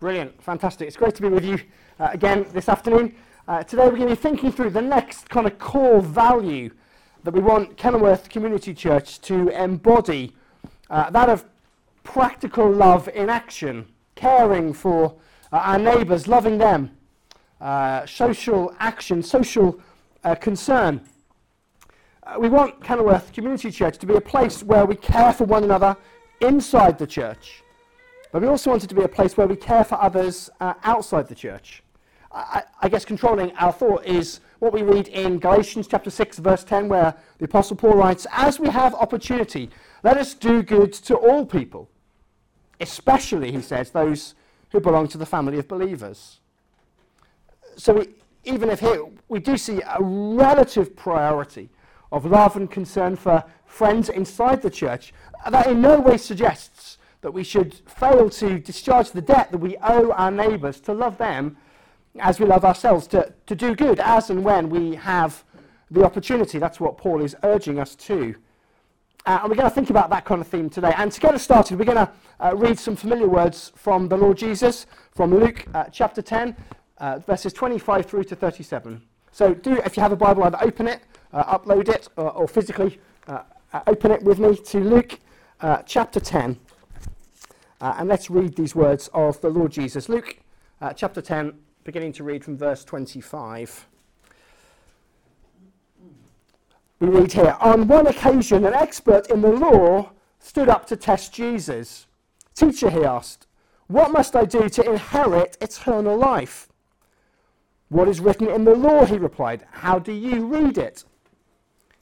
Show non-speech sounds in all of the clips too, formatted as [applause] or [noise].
Brilliant, fantastic. It's great to be with you uh, again this afternoon. Uh, today we're going to be thinking through the next kind of core value that we want Kenilworth Community Church to embody uh, that of practical love in action, caring for uh, our neighbours, loving them, uh, social action, social uh, concern. we want Kenilworth Community Church to be a place where we care for one another inside the church but we also want it to be a place where we care for others uh, outside the church. I, I, guess controlling our thought is what we read in Galatians chapter 6, verse 10, where the Apostle Paul writes, As we have opportunity, let us do good to all people, especially, he says, those who belong to the family of believers. So we, even if here we do see a relative priority of love and concern for friends inside the church, that in no way suggests that we should fail to discharge the debt that we owe our neighbours, to love them as we love ourselves, to, to do good as and when we have the opportunity. That's what Paul is urging us to. Uh, and we're going to think about that kind of theme today. And to get us started, we're going to uh, read some familiar words from the Lord Jesus from Luke uh, chapter 10, uh, verses 25 through to 37. So, do if you have a Bible, either open it, uh, upload it, or, or physically uh, open it with me to Luke chapter 10. Uh, and let's read these words of the Lord Jesus. Luke uh, chapter 10, beginning to read from verse 25. We read here On one occasion, an expert in the law stood up to test Jesus. Teacher, he asked, What must I do to inherit eternal life? What is written in the law? He replied. How do you read it?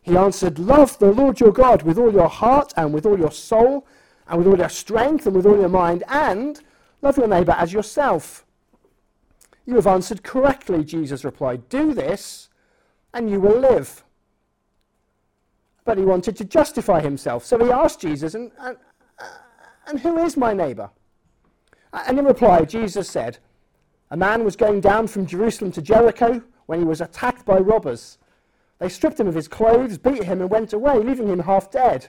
He answered, Love the Lord your God with all your heart and with all your soul and with all your strength and with all your mind, and love your neighbour as yourself. You have answered correctly, Jesus replied. Do this, and you will live. But he wanted to justify himself, so he asked Jesus, And, and, and who is my neighbour? And in reply, Jesus said, A man was going down from Jerusalem to Jericho when he was attacked by robbers. They stripped him of his clothes, beat him, and went away, leaving him half dead.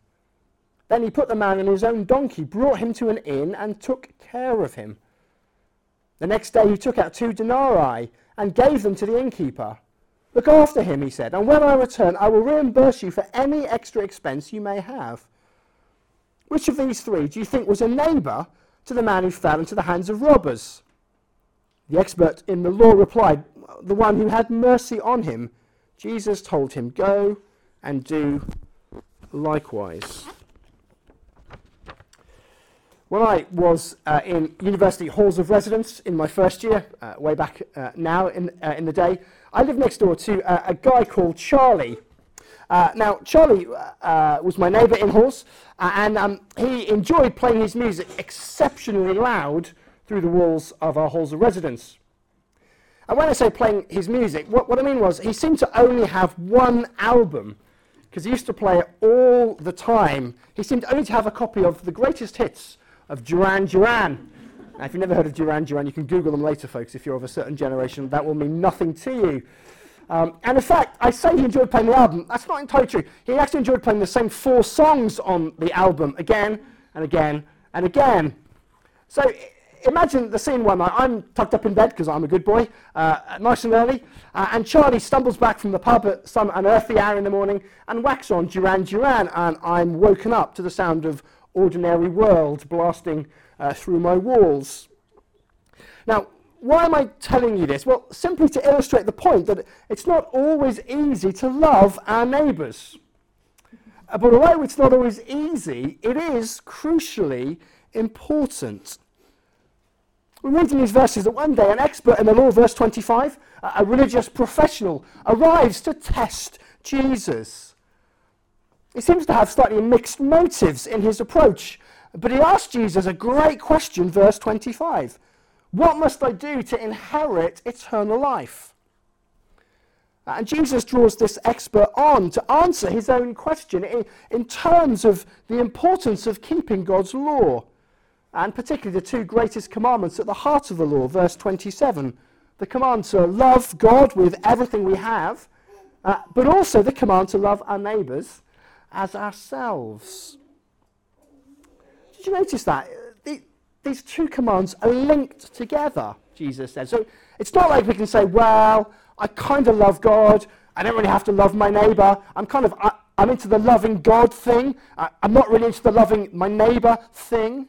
Then he put the man on his own donkey, brought him to an inn, and took care of him. The next day he took out two denarii and gave them to the innkeeper. Look after him, he said, and when I return, I will reimburse you for any extra expense you may have. Which of these three do you think was a neighbour to the man who fell into the hands of robbers? The expert in the law replied, The one who had mercy on him. Jesus told him, Go and do likewise. When I was uh, in university halls of residence in my first year, uh, way back uh, now in, uh, in the day, I lived next door to uh, a guy called Charlie. Uh, now, Charlie was my neighbour in halls, and um, he enjoyed playing his music exceptionally loud through the walls of our halls of residence. And when I say playing his music, what, what I mean was he seemed to only have one album because he used to play it all the time. He seemed only to have a copy of the greatest hits of Duran Duran. Now, if you've never heard of Duran Duran, you can Google them later, folks, if you're of a certain generation. That will mean nothing to you. Um, and in fact, I say he enjoyed playing the album. That's not entirely true. He actually enjoyed playing the same four songs on the album again and again and again. So imagine the scene one night. I'm tucked up in bed because I'm a good boy, uh, nice and early, uh, and Charlie stumbles back from the pub at some unearthly hour in the morning and whacks on Duran Duran, and I'm woken up to the sound of ordinary world blasting uh, through my walls. Now, why am I telling you this? Well, simply to illustrate the point that it's not always easy to love our neighbours. Uh, but although it's not always easy, it is crucially important. We read in these verses that one day an expert in the law, verse 25, a religious professional, arrives to test Jesus. He seems to have slightly mixed motives in his approach. But he asked Jesus a great question, verse 25. What must I do to inherit eternal life? Uh, and Jesus draws this expert on to answer his own question in, in terms of the importance of keeping God's law, and particularly the two greatest commandments at the heart of the law, verse 27. The command to love God with everything we have, uh, but also the command to love our neighbours as ourselves. Did you notice that? The, these two commands are linked together, Jesus said. So it's not like we can say, well, I kind of love God. I don't really have to love my neighbor. I'm kind of, I, am into the loving God thing. I, I'm not really into the loving my neighbor thing.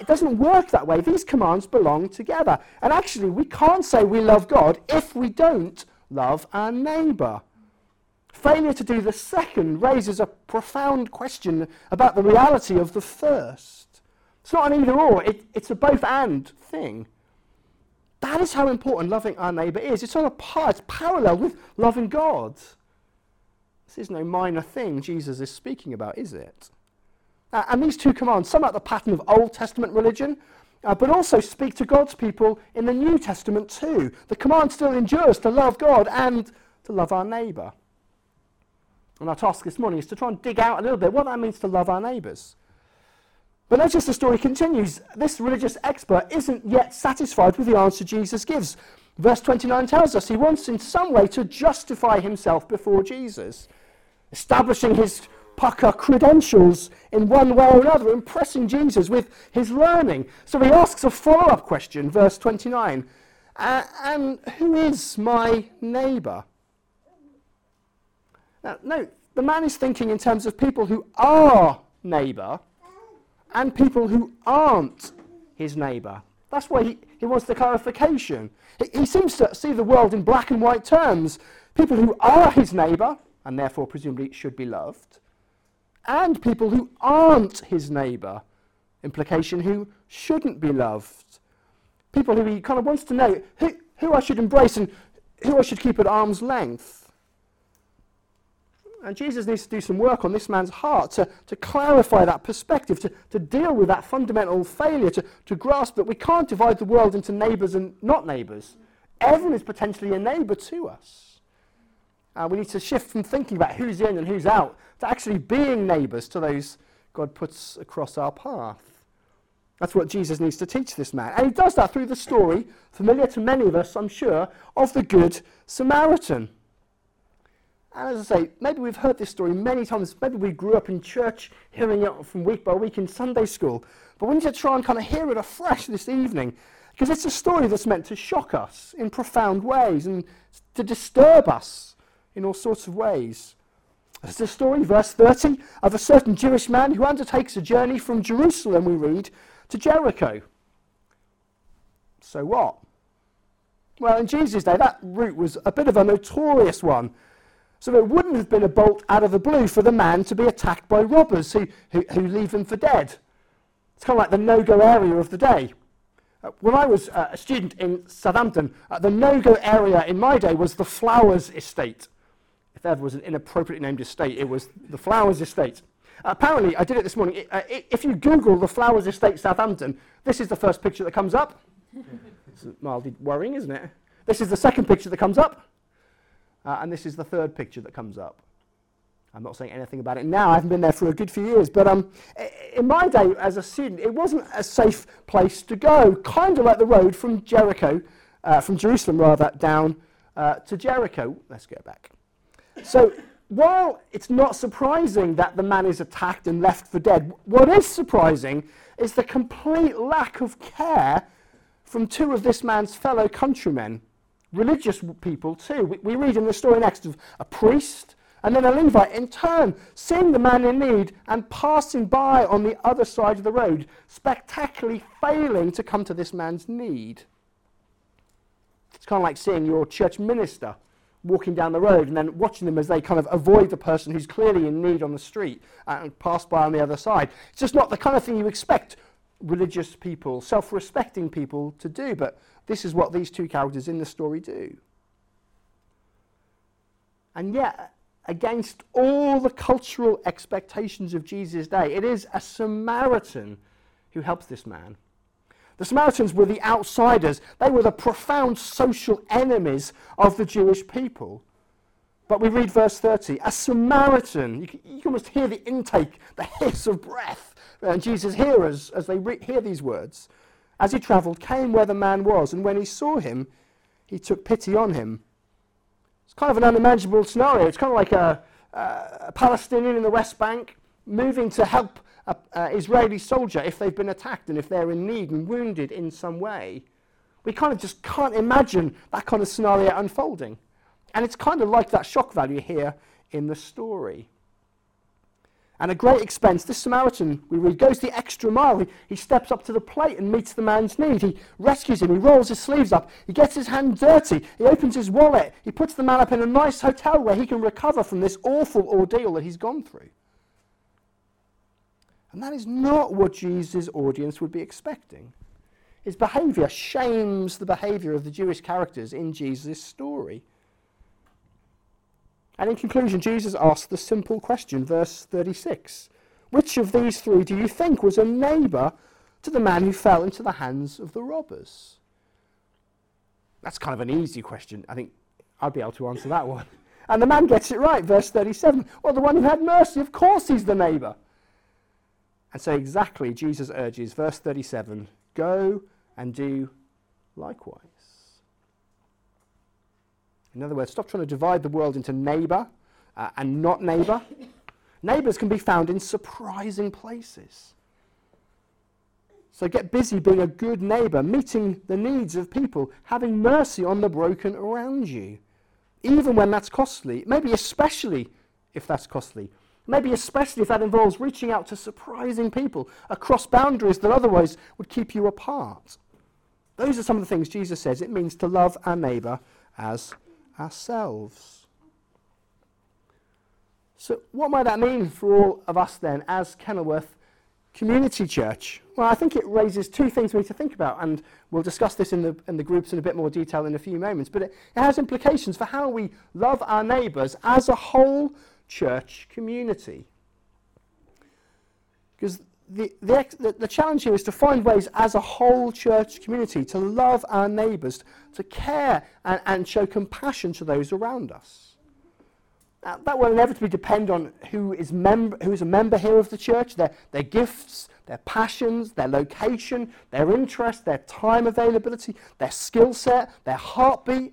It doesn't work that way. These commands belong together. And actually, we can't say we love God if we don't love our neighbor. Failure to do the second raises a profound question about the reality of the first. It's not an either or, it, it's a both and thing. That is how important loving our neighbour is. It's on a par, it's parallel with loving God. This is no minor thing Jesus is speaking about, is it? Uh, and these two commands sum up the pattern of Old Testament religion, uh, but also speak to God's people in the New Testament too. The command still endures to love God and to love our neighbour. And our task this morning is to try and dig out a little bit what that means to love our neighbours. But notice the story continues. This religious expert isn't yet satisfied with the answer Jesus gives. Verse 29 tells us he wants in some way to justify himself before Jesus, establishing his pukka credentials in one way or another, impressing Jesus with his learning. So he asks a follow up question, verse 29 uh, And who is my neighbour? Now, note, the man is thinking in terms of people who are neighbour and people who aren't his neighbour. That's why he, he wants the clarification. He, he seems to see the world in black and white terms. People who are his neighbour, and therefore presumably should be loved, and people who aren't his neighbour, implication who shouldn't be loved. People who he kind of wants to know who, who I should embrace and who I should keep at arm's length. And Jesus needs to do some work on this man's heart to, to clarify that perspective, to, to deal with that fundamental failure, to, to grasp that we can't divide the world into neighbours and not neighbours. Everyone is potentially a neighbour to us. And we need to shift from thinking about who's in and who's out to actually being neighbours to those God puts across our path. That's what Jesus needs to teach this man. And he does that through the story, familiar to many of us, I'm sure, of the Good Samaritan. And as I say, maybe we've heard this story many times. Maybe we grew up in church hearing it from week by week in Sunday school. But we need to try and kind of hear it afresh this evening because it's a story that's meant to shock us in profound ways and to disturb us in all sorts of ways. It's the story, verse 30, of a certain Jewish man who undertakes a journey from Jerusalem, we read, to Jericho. So what? Well, in Jesus' day, that route was a bit of a notorious one. So it wouldn't have been a bolt out of the blue for the man to be attacked by robbers who, who, who leave him for dead. It's kind of like the no-go area of the day. Uh, when I was uh, a student in Southampton, uh, the no-go area in my day was the Flowers Estate. If there was an inappropriately named estate, it was the Flowers Estate. apparently, I did it this morning. If you Google the Flowers Estate Southampton, this is the first picture that comes up. [laughs] it's mildly worrying, isn't it? This is the second picture that comes up. Uh, and this is the third picture that comes up. I'm not saying anything about it now. I haven't been there for a good few years. But um, in my day as a student, it wasn't a safe place to go. Kind of like the road from Jericho, uh, from Jerusalem rather, down uh, to Jericho. Let's go back. So while it's not surprising that the man is attacked and left for dead, what is surprising is the complete lack of care from two of this man's fellow countrymen religious people too. We, we read in the story next of a priest and then a Levite, in turn, seeing the man in need and passing by on the other side of the road, spectacularly failing to come to this man's need. It's kind of like seeing your church minister walking down the road and then watching them as they kind of avoid the person who's clearly in need on the street and pass by on the other side. It's just not the kind of thing you expect religious people, self respecting people to do, but this is what these two characters in the story do. And yet, against all the cultural expectations of Jesus' day, it is a Samaritan who helps this man. The Samaritans were the outsiders, they were the profound social enemies of the Jewish people. But we read verse 30 a Samaritan, you can, you can almost hear the intake, the hiss of breath, and Jesus' hearers as they re- hear these words. As he travelled, came where the man was, and when he saw him, he took pity on him. It's kind of an unimaginable scenario. It's kind of like a, a Palestinian in the West Bank moving to help an Israeli soldier if they've been attacked and if they're in need and wounded in some way. We kind of just can't imagine that kind of scenario unfolding. And it's kind of like that shock value here in the story. And at great expense, this Samaritan, we read, goes the extra mile. He, he steps up to the plate and meets the man's need. He rescues him. He rolls his sleeves up. He gets his hand dirty. He opens his wallet. He puts the man up in a nice hotel where he can recover from this awful ordeal that he's gone through. And that is not what Jesus' audience would be expecting. His behavior shames the behavior of the Jewish characters in Jesus' story. And in conclusion, Jesus asks the simple question, verse 36 Which of these three do you think was a neighbour to the man who fell into the hands of the robbers? That's kind of an easy question. I think I'd be able to answer that one. And the man gets it right, verse 37. Well, the one who had mercy, of course he's the neighbour. And so, exactly, Jesus urges, verse 37 go and do likewise. In other words, stop trying to divide the world into neighbour uh, and not neighbour. Neighbours can be found in surprising places. So get busy being a good neighbour, meeting the needs of people, having mercy on the broken around you, even when that's costly, maybe especially if that's costly. Maybe especially if that involves reaching out to surprising people across boundaries that otherwise would keep you apart. Those are some of the things Jesus says it means to love our neighbour as ourselves. So, what might that mean for all of us then as Kenilworth Community Church? Well, I think it raises two things we need to think about, and we'll discuss this in the, in the groups in a bit more detail in a few moments. But it, it has implications for how we love our neighbours as a whole church community. Because the, the, the, challenge here is to find ways as a whole church community to love our neighbours, to care and, and show compassion to those around us. Now, that will inevitably depend on who is, mem- who is a member here of the church, their, their gifts, their passions, their location, their interest, their time availability, their skill set, their heartbeat,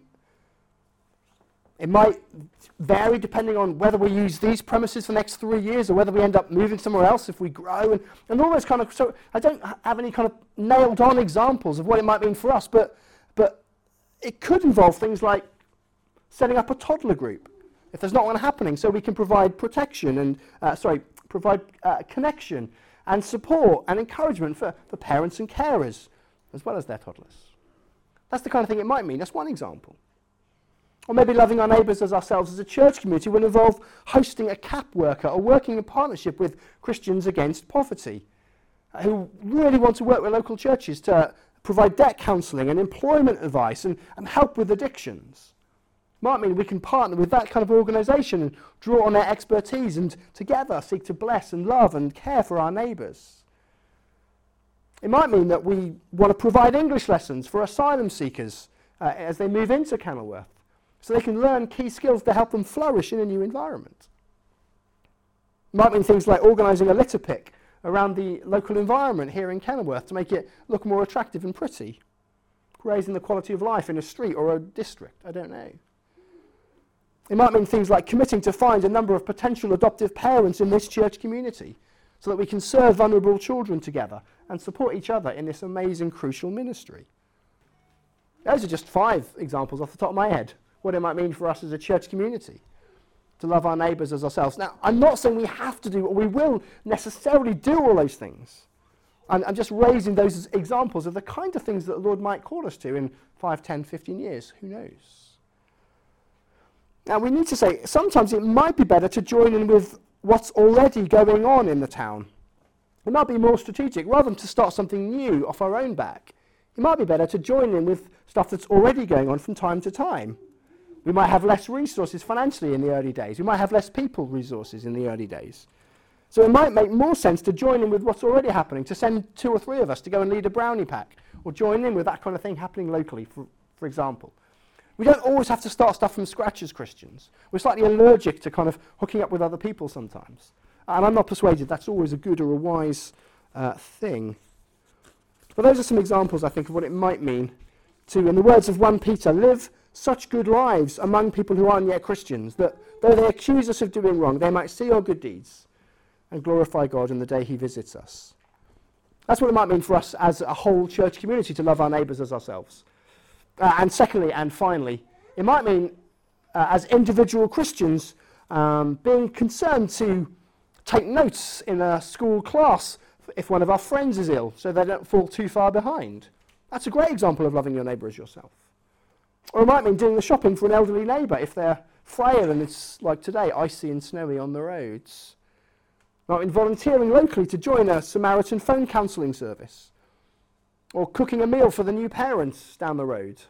it might vary depending on whether we use these premises for the next three years or whether we end up moving somewhere else if we grow and, and all those kind of so I don't have any kind of nailed on examples of what it might mean for us but but it could involve things like setting up a toddler group if there's not one happening so we can provide protection and uh, sorry provide uh, connection and support and encouragement for, for parents and carers as well as their toddlers. That's the kind of thing it might mean. That's one example or maybe loving our neighbours as ourselves as a church community will involve hosting a CAP worker or working in partnership with Christians Against Poverty, uh, who really want to work with local churches to provide debt counselling and employment advice and, and help with addictions. Might mean we can partner with that kind of organisation and draw on their expertise and together seek to bless and love and care for our neighbours. It might mean that we want to provide English lessons for asylum seekers uh, as they move into Kenilworth so they can learn key skills to help them flourish in a new environment. It might mean things like organising a litter pick around the local environment here in Kenilworth to make it look more attractive and pretty, raising the quality of life in a street or a district, I don't know. It might mean things like committing to find a number of potential adoptive parents in this church community so that we can serve vulnerable children together and support each other in this amazing, crucial ministry. Those are just five examples off the top of my head what it might mean for us as a church community to love our neighbours as ourselves. Now, I'm not saying we have to do or we will necessarily do all those things. I'm, I'm just raising those examples of the kind of things that the Lord might call us to in 5, 10, 15 years. Who knows? Now, we need to say sometimes it might be better to join in with what's already going on in the town. It might be more strategic rather than to start something new off our own back. It might be better to join in with stuff that's already going on from time to time. We might have less resources financially in the early days. We might have less people resources in the early days. So it might make more sense to join in with what's already happening, to send two or three of us to go and lead a brownie pack, or join in with that kind of thing happening locally, for, for example. We don't always have to start stuff from scratch as Christians. We're slightly allergic to kind of hooking up with other people sometimes. And I'm not persuaded that's always a good or a wise uh, thing. But those are some examples, I think, of what it might mean to, in the words of 1 Peter, live such good lives among people who aren't yet Christians that though they accuse us of doing wrong, they might see our good deeds and glorify God in the day He visits us. That's what it might mean for us as a whole church community to love our neighbours as ourselves. Uh, and secondly, and finally, it might mean uh, as individual Christians um, being concerned to take notes in a school class if one of our friends is ill so they don't fall too far behind. That's a great example of loving your neighbour as yourself. Or it might mean doing the shopping for an elderly neighbour if they're frail and it's like today, icy and snowy on the roads. It might mean volunteering locally to join a Samaritan phone counselling service. Or cooking a meal for the new parents down the road.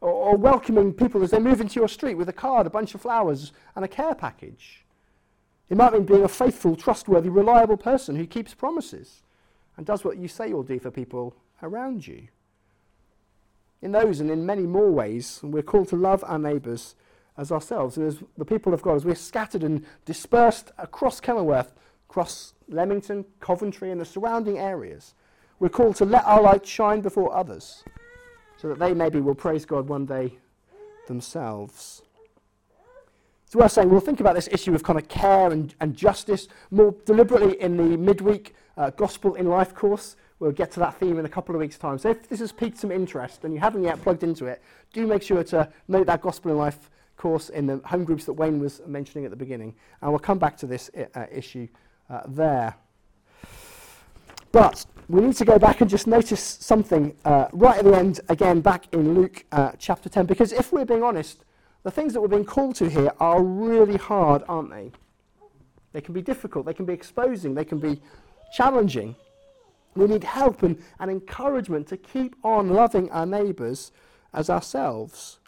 Or, or welcoming people as they move into your street with a card, a bunch of flowers, and a care package. It might mean being a faithful, trustworthy, reliable person who keeps promises and does what you say you'll do for people around you. In those and in many more ways, we're called to love our neighbours as ourselves. And as the people of God, as we're scattered and dispersed across Kenilworth, across Leamington, Coventry, and the surrounding areas, we're called to let our light shine before others so that they maybe will praise God one day themselves. So we're saying we'll think about this issue of kind of care and, and justice more deliberately in the midweek uh, Gospel in Life course. We'll get to that theme in a couple of weeks' time. So if this has piqued some interest and you haven't yet plugged into it, do make sure to note that Gospel in Life course in the home groups that Wayne was mentioning at the beginning. And we'll come back to this uh, issue uh, there. But we need to go back and just notice something uh, right at the end, again, back in Luke uh, chapter 10. Because if we're being honest, the things that we're being called to here are really hard, aren't they? They can be difficult, they can be exposing, they can be challenging. We need help and, and encouragement to keep on loving our neighbours as ourselves.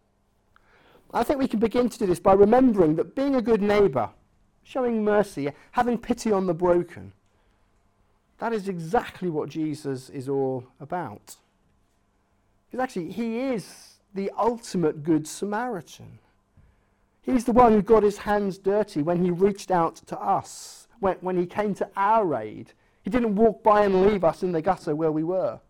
I think we can begin to do this by remembering that being a good neighbour, showing mercy, having pity on the broken, that is exactly what Jesus is all about. Because actually, he is the ultimate good Samaritan. He's the one who got his hands dirty when he reached out to us, when, when he came to our aid. He didn't walk by and leave us in the gutter where we were,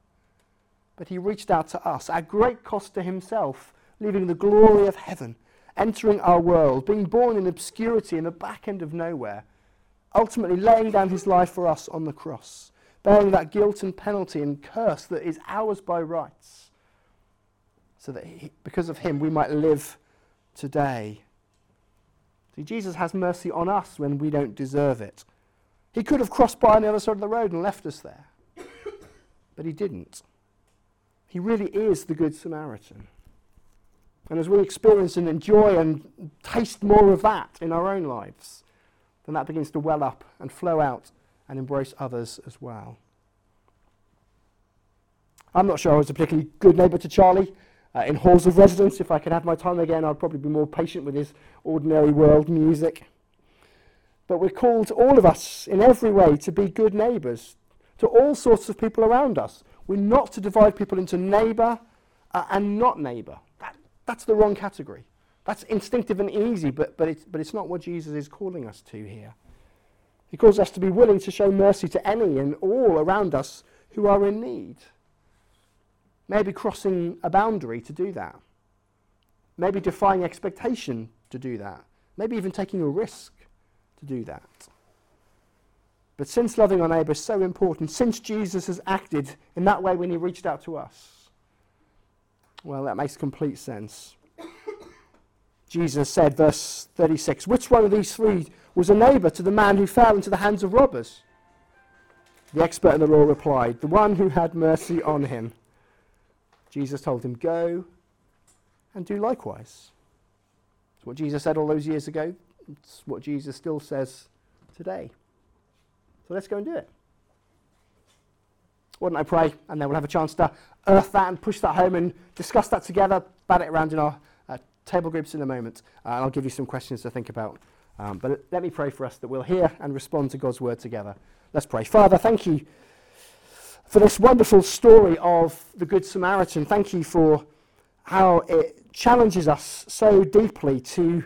but he reached out to us at great cost to himself, leaving the glory of heaven, entering our world, being born in obscurity in the back end of nowhere, ultimately laying down his life for us on the cross, bearing that guilt and penalty and curse that is ours by rights, so that he, because of him we might live today. See, Jesus has mercy on us when we don't deserve it. He could have crossed by on the other side of the road and left us there. But he didn't. He really is the Good Samaritan. And as we experience and enjoy and taste more of that in our own lives, then that begins to well up and flow out and embrace others as well. I'm not sure I was a particularly good neighbour to Charlie. Uh, in halls of residence, if I could have my time again, I'd probably be more patient with his ordinary world music. But we're called, all of us, in every way, to be good neighbours to all sorts of people around us. We're not to divide people into neighbour uh, and not neighbour. That, that's the wrong category. That's instinctive and easy, but, but, it's, but it's not what Jesus is calling us to here. He calls us to be willing to show mercy to any and all around us who are in need. Maybe crossing a boundary to do that. Maybe defying expectation to do that. Maybe even taking a risk to do that. But since loving our neighbour is so important, since Jesus has acted in that way when he reached out to us, well, that makes complete sense. Jesus said, verse 36, Which one of these three was a neighbour to the man who fell into the hands of robbers? The expert in the law replied, The one who had mercy on him. Jesus told him, Go and do likewise. It's what Jesus said all those years ago. It's what Jesus still says today. So let's go and do it. Why don't I pray, and then we'll have a chance to earth that and push that home and discuss that together, bat it around in our uh, table groups in a moment, uh, and I'll give you some questions to think about. Um, but let me pray for us that we'll hear and respond to God's word together. Let's pray. Father, thank you for this wonderful story of the Good Samaritan. Thank you for how it challenges us so deeply to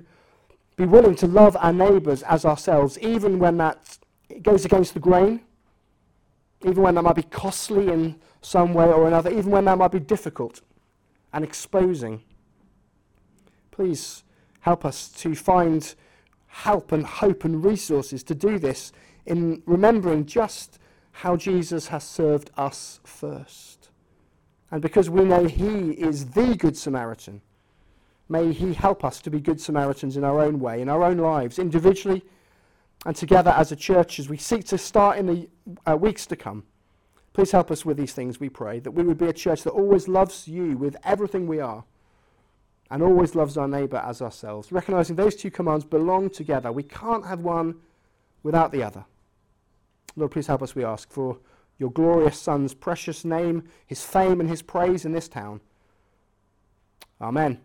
be willing to love our neighbours as ourselves, even when that goes against the grain, even when that might be costly in some way or another, even when that might be difficult and exposing. Please help us to find help and hope and resources to do this in remembering just how Jesus has served us first. And because we know He is the Good Samaritan, may He help us to be Good Samaritans in our own way, in our own lives, individually and together as a church as we seek to start in the uh, weeks to come. Please help us with these things, we pray, that we would be a church that always loves you with everything we are and always loves our neighbour as ourselves, recognizing those two commands belong together. We can't have one without the other. Lord, please help us, we ask, for your glorious Son's precious name, his fame, and his praise in this town. Amen.